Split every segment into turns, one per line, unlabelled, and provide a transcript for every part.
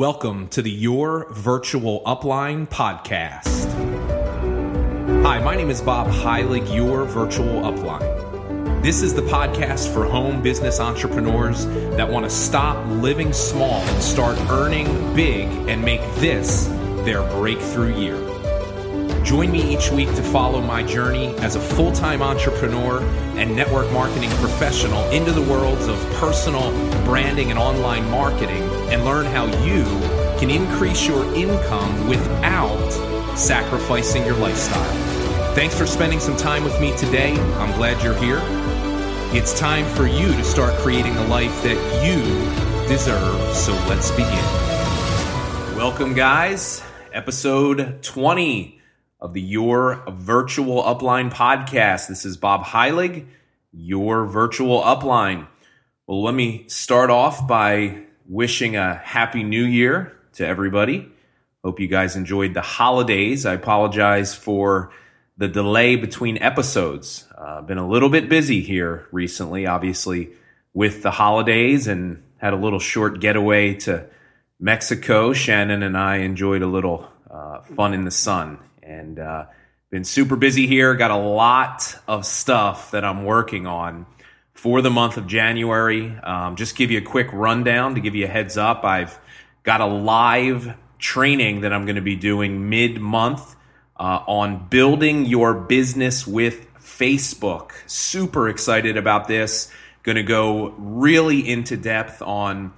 Welcome to the Your Virtual Upline podcast. Hi, my name is Bob Heilig, your virtual upline. This is the podcast for home business entrepreneurs that want to stop living small and start earning big and make this their breakthrough year. Join me each week to follow my journey as a full time entrepreneur and network marketing professional into the worlds of personal branding and online marketing and learn how you can increase your income without sacrificing your lifestyle. Thanks for spending some time with me today. I'm glad you're here. It's time for you to start creating the life that you deserve. So let's begin. Welcome, guys. Episode 20 of the Your Virtual Upline podcast. This is Bob Heilig, your virtual upline. Well, let me start off by wishing a happy new year to everybody. Hope you guys enjoyed the holidays. I apologize for the delay between episodes. Uh, been a little bit busy here recently, obviously, with the holidays and had a little short getaway to Mexico. Shannon and I enjoyed a little uh, fun in the sun and uh, been super busy here. Got a lot of stuff that I'm working on for the month of January. Um, just give you a quick rundown to give you a heads up. I've got a live training that I'm going to be doing mid month uh, on building your business with Facebook. Super excited about this. Going to go really into depth on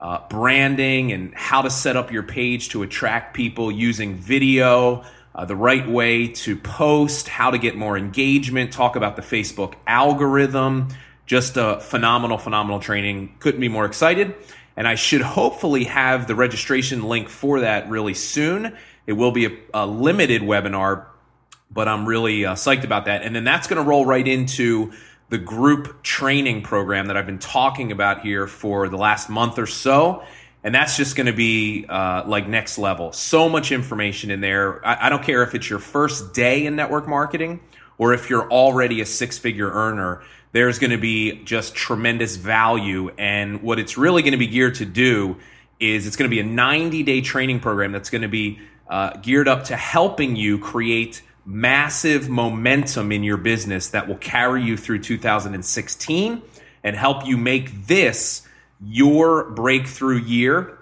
uh, branding and how to set up your page to attract people using video uh, the right way to post, how to get more engagement, talk about the Facebook algorithm. Just a phenomenal, phenomenal training. Couldn't be more excited. And I should hopefully have the registration link for that really soon. It will be a, a limited webinar, but I'm really uh, psyched about that. And then that's going to roll right into the group training program that I've been talking about here for the last month or so and that's just going to be uh, like next level. So much information in there. I, I, don't care if it's your first day in network marketing or if you're already a six figure earner. There's going to be just tremendous value, and what it's really going to be geared to do is it's going to be a 90 day training program that's going to be uh, geared up to helping you create massive momentum in your business that will carry you through 2016 and help you make this your breakthrough year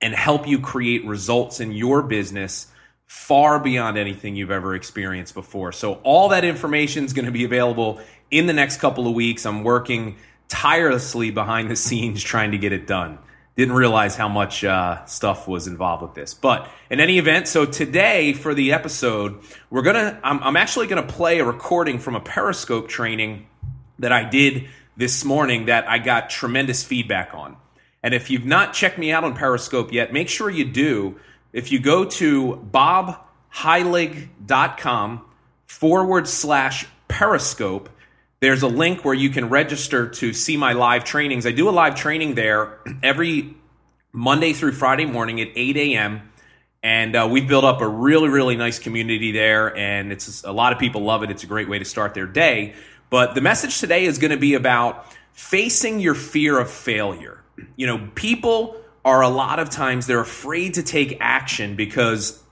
and help you create results in your business far beyond anything you've ever experienced before. So, all that information is going to be available in the next couple of weeks. I'm working tirelessly behind the scenes trying to get it done. Didn't realize how much uh, stuff was involved with this. But in any event, so today for the episode, we're going to, I'm, I'm actually going to play a recording from a Periscope training that I did this morning that I got tremendous feedback on. And if you've not checked me out on Periscope yet, make sure you do. If you go to bobheilig.com forward slash Periscope, there's a link where you can register to see my live trainings. I do a live training there every Monday through Friday morning at 8 a.m. And uh, we've built up a really, really nice community there, and it's a lot of people love it. It's a great way to start their day. But the message today is going to be about facing your fear of failure. You know, people are a lot of times they're afraid to take action because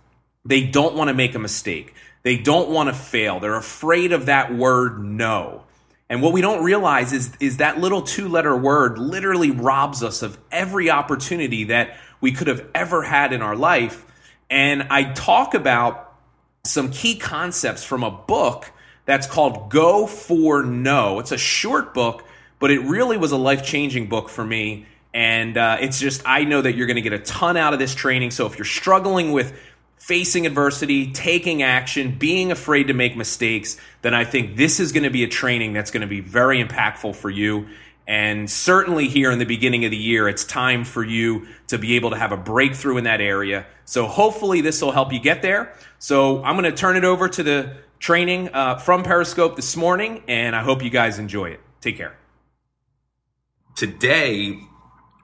they don't want to make a mistake. They don't want to fail. They're afraid of that word no. And what we don't realize is, is that little two letter word literally robs us of every opportunity that we could have ever had in our life. And I talk about some key concepts from a book that's called Go for No. It's a short book, but it really was a life changing book for me. And uh, it's just, I know that you're going to get a ton out of this training. So if you're struggling with facing adversity, taking action, being afraid to make mistakes, then I think this is going to be a training that's going to be very impactful for you. And certainly here in the beginning of the year, it's time for you to be able to have a breakthrough in that area. So hopefully this will help you get there. So I'm going to turn it over to the training uh, from Periscope this morning, and I hope you guys enjoy it. Take care. Today,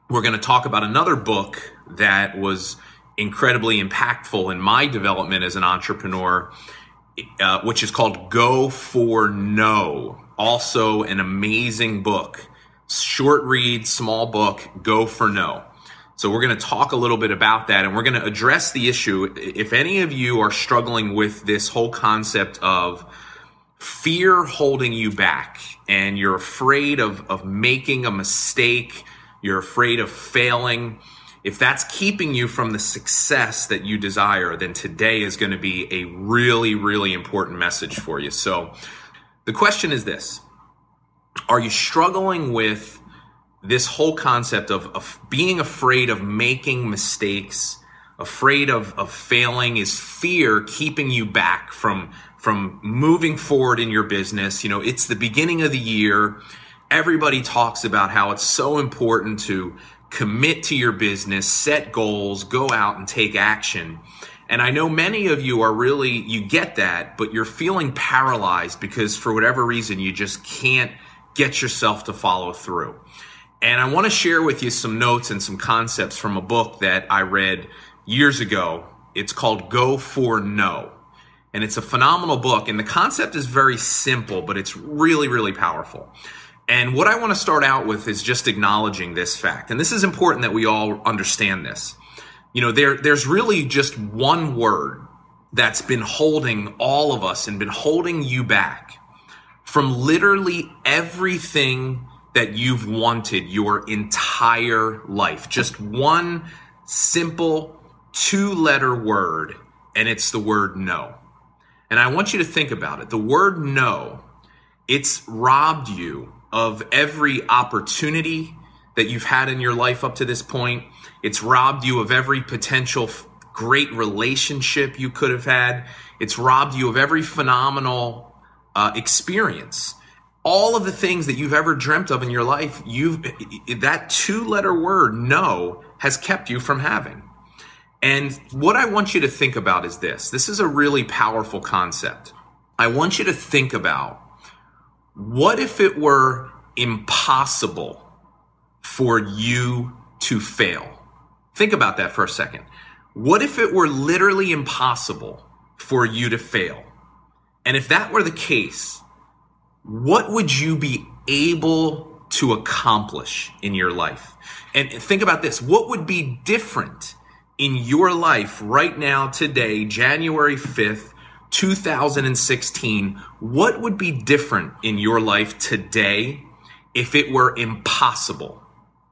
we're going to talk about another book that was incredibly impactful in my development as an entrepreneur, uh, which is called Go for No. Also, an amazing book. Short read, small book, Go for No. So we're going to talk a little bit about that and we're going to address the issue. If any of you are struggling with this whole concept of fear holding you back and you're afraid of, of making a mistake, you're afraid of failing, if that's keeping you from the success that you desire, then today is going to be a really, really important message for you. So the question is this Are you struggling with this whole concept of, of being afraid of making mistakes, afraid of, of failing? Is fear keeping you back from, from moving forward in your business? You know, it's the beginning of the year. Everybody talks about how it's so important to commit to your business, set goals, go out and take action. And I know many of you are really, you get that, but you're feeling paralyzed because for whatever reason, you just can't get yourself to follow through. And I want to share with you some notes and some concepts from a book that I read years ago. It's called Go for No. And it's a phenomenal book. And the concept is very simple, but it's really, really powerful. And what I want to start out with is just acknowledging this fact. And this is important that we all understand this. You know, there, there's really just one word that's been holding all of us and been holding you back from literally everything that you've wanted your entire life. Just one simple two letter word, and it's the word no. And I want you to think about it. The word no, it's robbed you of every opportunity that you've had in your life up to this point. It's robbed you of every potential great relationship you could have had. It's robbed you of every phenomenal uh, experience. All of the things that you've ever dreamt of in your life, you've that two-letter word "no" has kept you from having. And what I want you to think about is this. This is a really powerful concept. I want you to think about what if it were impossible for you to fail? Think about that for a second. What if it were literally impossible for you to fail? And if that were the case, what would you be able to accomplish in your life? And think about this. What would be different in your life right now, today, January 5th, 2016, what would be different in your life today if it were impossible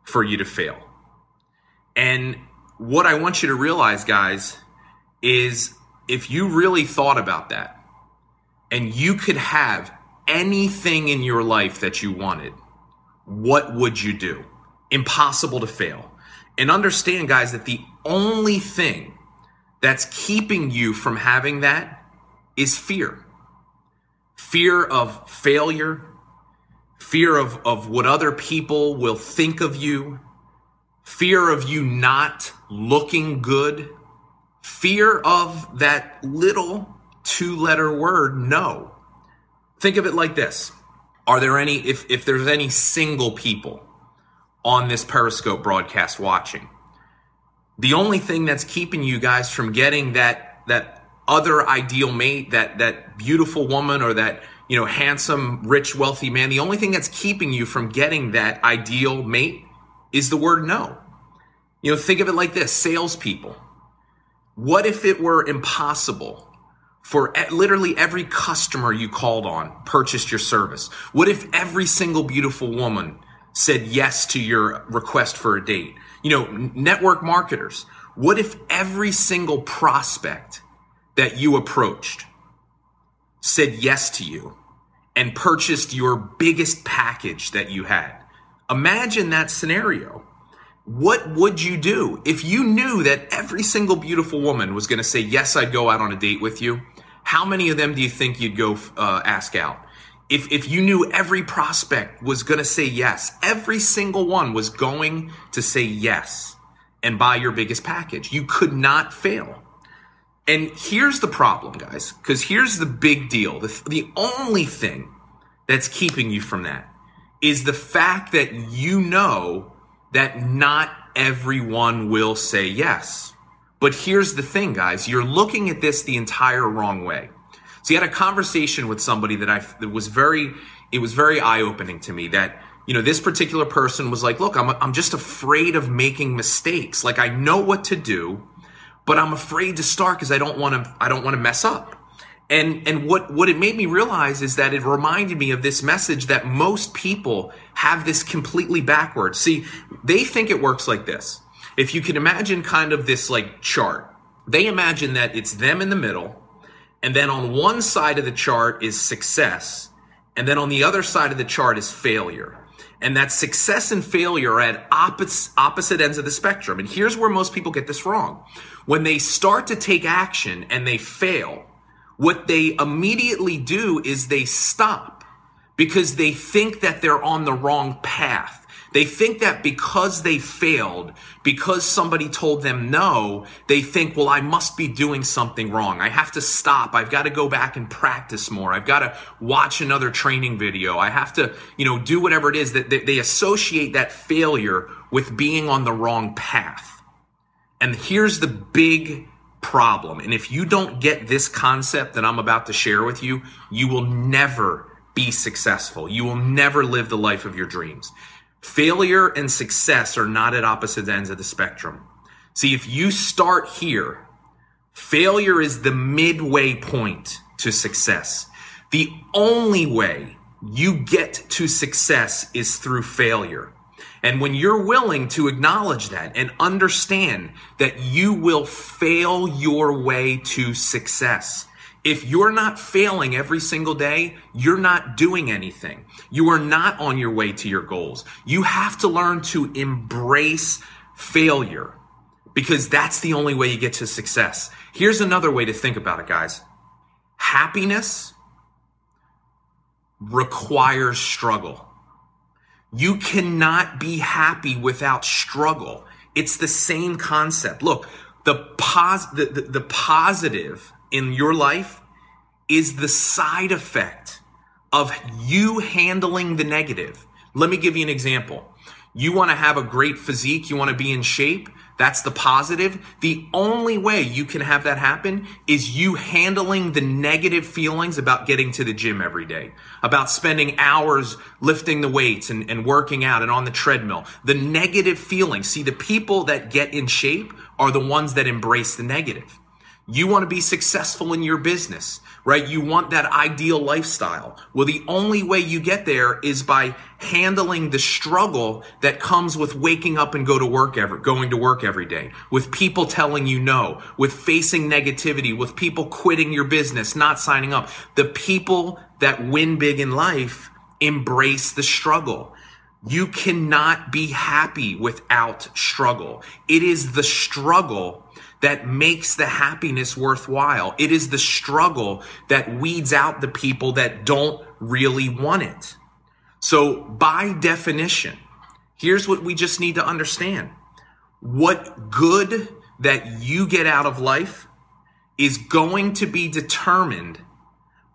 for you to fail? And what I want you to realize, guys, is if you really thought about that and you could have anything in your life that you wanted, what would you do? Impossible to fail. And understand, guys, that the only thing that's keeping you from having that is fear fear of failure, fear of, of what other people will think of you, fear of you not looking good, fear of that little two letter word no. Think of it like this. Are there any, if, if there's any single people on this Periscope broadcast watching, the only thing that's keeping you guys from getting that, that other ideal mate, that that beautiful woman or that you know handsome, rich, wealthy man, the only thing that's keeping you from getting that ideal mate is the word no. You know, think of it like this: salespeople. What if it were impossible for literally every customer you called on purchased your service? What if every single beautiful woman said yes to your request for a date? You know, network marketers. What if every single prospect that you approached said yes to you and purchased your biggest package that you had. Imagine that scenario. What would you do if you knew that every single beautiful woman was going to say, Yes, I'd go out on a date with you? How many of them do you think you'd go uh, ask out? If, if you knew every prospect was going to say yes, every single one was going to say yes and buy your biggest package, you could not fail. And here's the problem, guys, because here's the big deal. The, the only thing that's keeping you from that is the fact that you know that not everyone will say yes. But here's the thing, guys, you're looking at this the entire wrong way. So you had a conversation with somebody that I that was very it was very eye-opening to me that you know, this particular person was like, look, I'm, I'm just afraid of making mistakes. Like I know what to do, but I'm afraid to start because I don't want to, I don't want to mess up. And, and what, what it made me realize is that it reminded me of this message that most people have this completely backwards. See, they think it works like this. If you can imagine kind of this like chart, they imagine that it's them in the middle. And then on one side of the chart is success. And then on the other side of the chart is failure and that success and failure are at opposite, opposite ends of the spectrum. And here's where most people get this wrong. When they start to take action and they fail, what they immediately do is they stop because they think that they're on the wrong path. They think that because they failed, because somebody told them no, they think, well, I must be doing something wrong. I have to stop. I've got to go back and practice more. I've got to watch another training video. I have to, you know, do whatever it is that they associate that failure with being on the wrong path. And here's the big problem. And if you don't get this concept that I'm about to share with you, you will never be successful. You will never live the life of your dreams. Failure and success are not at opposite ends of the spectrum. See, if you start here, failure is the midway point to success. The only way you get to success is through failure. And when you're willing to acknowledge that and understand that you will fail your way to success, if you're not failing every single day, you're not doing anything. You are not on your way to your goals. You have to learn to embrace failure because that's the only way you get to success. Here's another way to think about it, guys. Happiness requires struggle. You cannot be happy without struggle. It's the same concept. Look, the, pos- the, the, the positive in your life is the side effect of you handling the negative. Let me give you an example. You want to have a great physique, you want to be in shape. That's the positive. The only way you can have that happen is you handling the negative feelings about getting to the gym every day, about spending hours lifting the weights and, and working out and on the treadmill. The negative feelings. See, the people that get in shape are the ones that embrace the negative. You want to be successful in your business, right? You want that ideal lifestyle. Well, the only way you get there is by handling the struggle that comes with waking up and go to work every, going to work every day, with people telling you no, with facing negativity, with people quitting your business, not signing up. The people that win big in life embrace the struggle. You cannot be happy without struggle. It is the struggle that makes the happiness worthwhile. It is the struggle that weeds out the people that don't really want it. So by definition, here's what we just need to understand. What good that you get out of life is going to be determined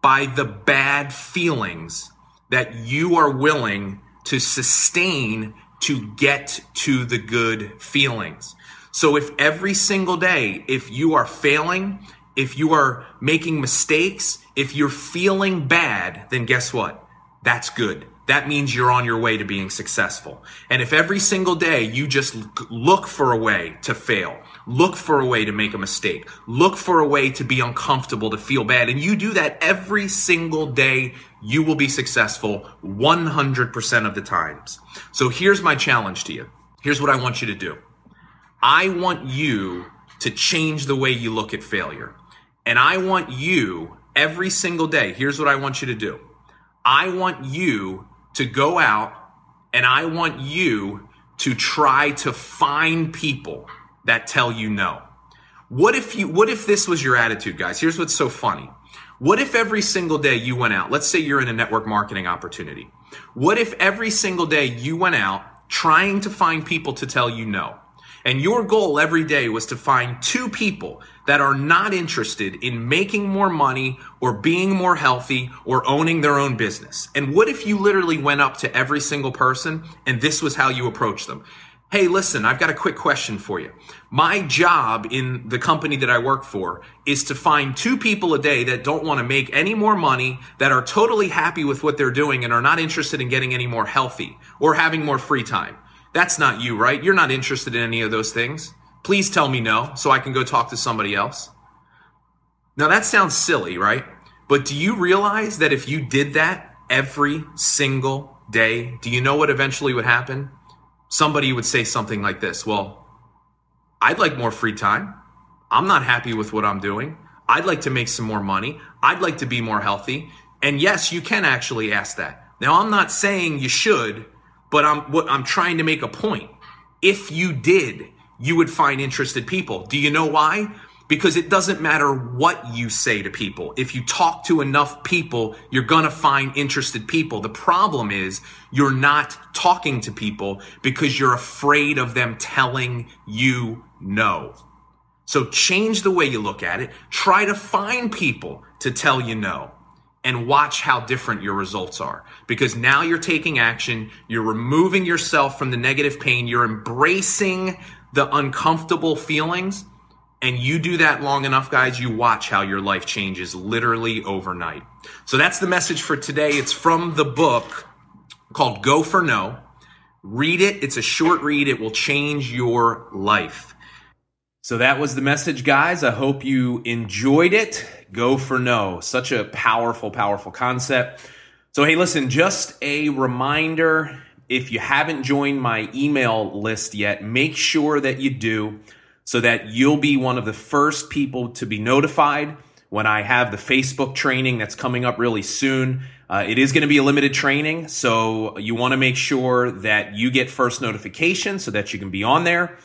by the bad feelings that you are willing to sustain to get to the good feelings. So if every single day, if you are failing, if you are making mistakes, if you're feeling bad, then guess what? That's good. That means you're on your way to being successful. And if every single day you just look for a way to fail, look for a way to make a mistake, look for a way to be uncomfortable, to feel bad, and you do that every single day, you will be successful 100% of the times. So here's my challenge to you. Here's what I want you to do. I want you to change the way you look at failure. And I want you every single day. Here's what I want you to do. I want you to go out and I want you to try to find people that tell you no. What if you, what if this was your attitude, guys? Here's what's so funny. What if every single day you went out? Let's say you're in a network marketing opportunity. What if every single day you went out trying to find people to tell you no? And your goal every day was to find two people that are not interested in making more money or being more healthy or owning their own business. And what if you literally went up to every single person and this was how you approach them? Hey, listen, I've got a quick question for you. My job in the company that I work for is to find two people a day that don't want to make any more money, that are totally happy with what they're doing and are not interested in getting any more healthy or having more free time. That's not you, right? You're not interested in any of those things. Please tell me no so I can go talk to somebody else. Now that sounds silly, right? But do you realize that if you did that every single day, do you know what eventually would happen? somebody would say something like this Well, I'd like more free time. I'm not happy with what I'm doing. I'd like to make some more money. I'd like to be more healthy. And yes, you can actually ask that. Now, I'm not saying you should, but I'm what I'm trying to make a point. If you did, you would find interested people. Do you know why? because it doesn't matter what you say to people. If you talk to enough people, you're going to find interested people. The problem is you're not talking to people because you're afraid of them telling you no. So change the way you look at it. Try to find people to tell you no and watch how different your results are. Because now you're taking action, you're removing yourself from the negative pain, you're embracing the uncomfortable feelings, and you do that long enough, guys, you watch how your life changes literally overnight. So that's the message for today. It's from the book called Go for No. Read it. It's a short read. It will change your life. So that was the message, guys. I hope you enjoyed it. Go for no. Such a powerful, powerful concept. So, hey, listen, just a reminder if you haven't joined my email list yet, make sure that you do so that you'll be one of the first people to be notified when I have the Facebook training that's coming up really soon. Uh, it is going to be a limited training, so you want to make sure that you get first notification so that you can be on there.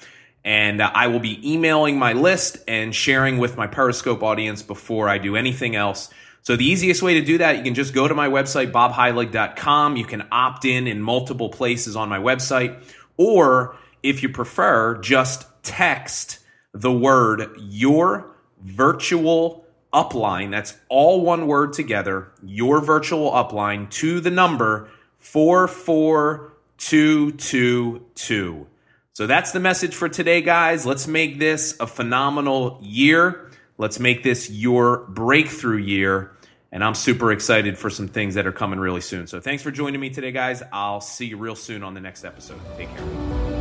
And uh, I will be emailing my list and sharing with my Periscope audience before I do anything else. So the easiest way to do that, you can just go to my website, bobheilig.com. You can opt in in multiple places on my website. Or if you prefer, just text the word your virtual upline. That's all one word together. Your virtual upline to the number 44222. So that's the message for today, guys. Let's make this a phenomenal year. Let's make this your breakthrough year. And I'm super excited for some things that are coming really soon. So thanks for joining me today, guys. I'll see you real soon on the next episode. Take care.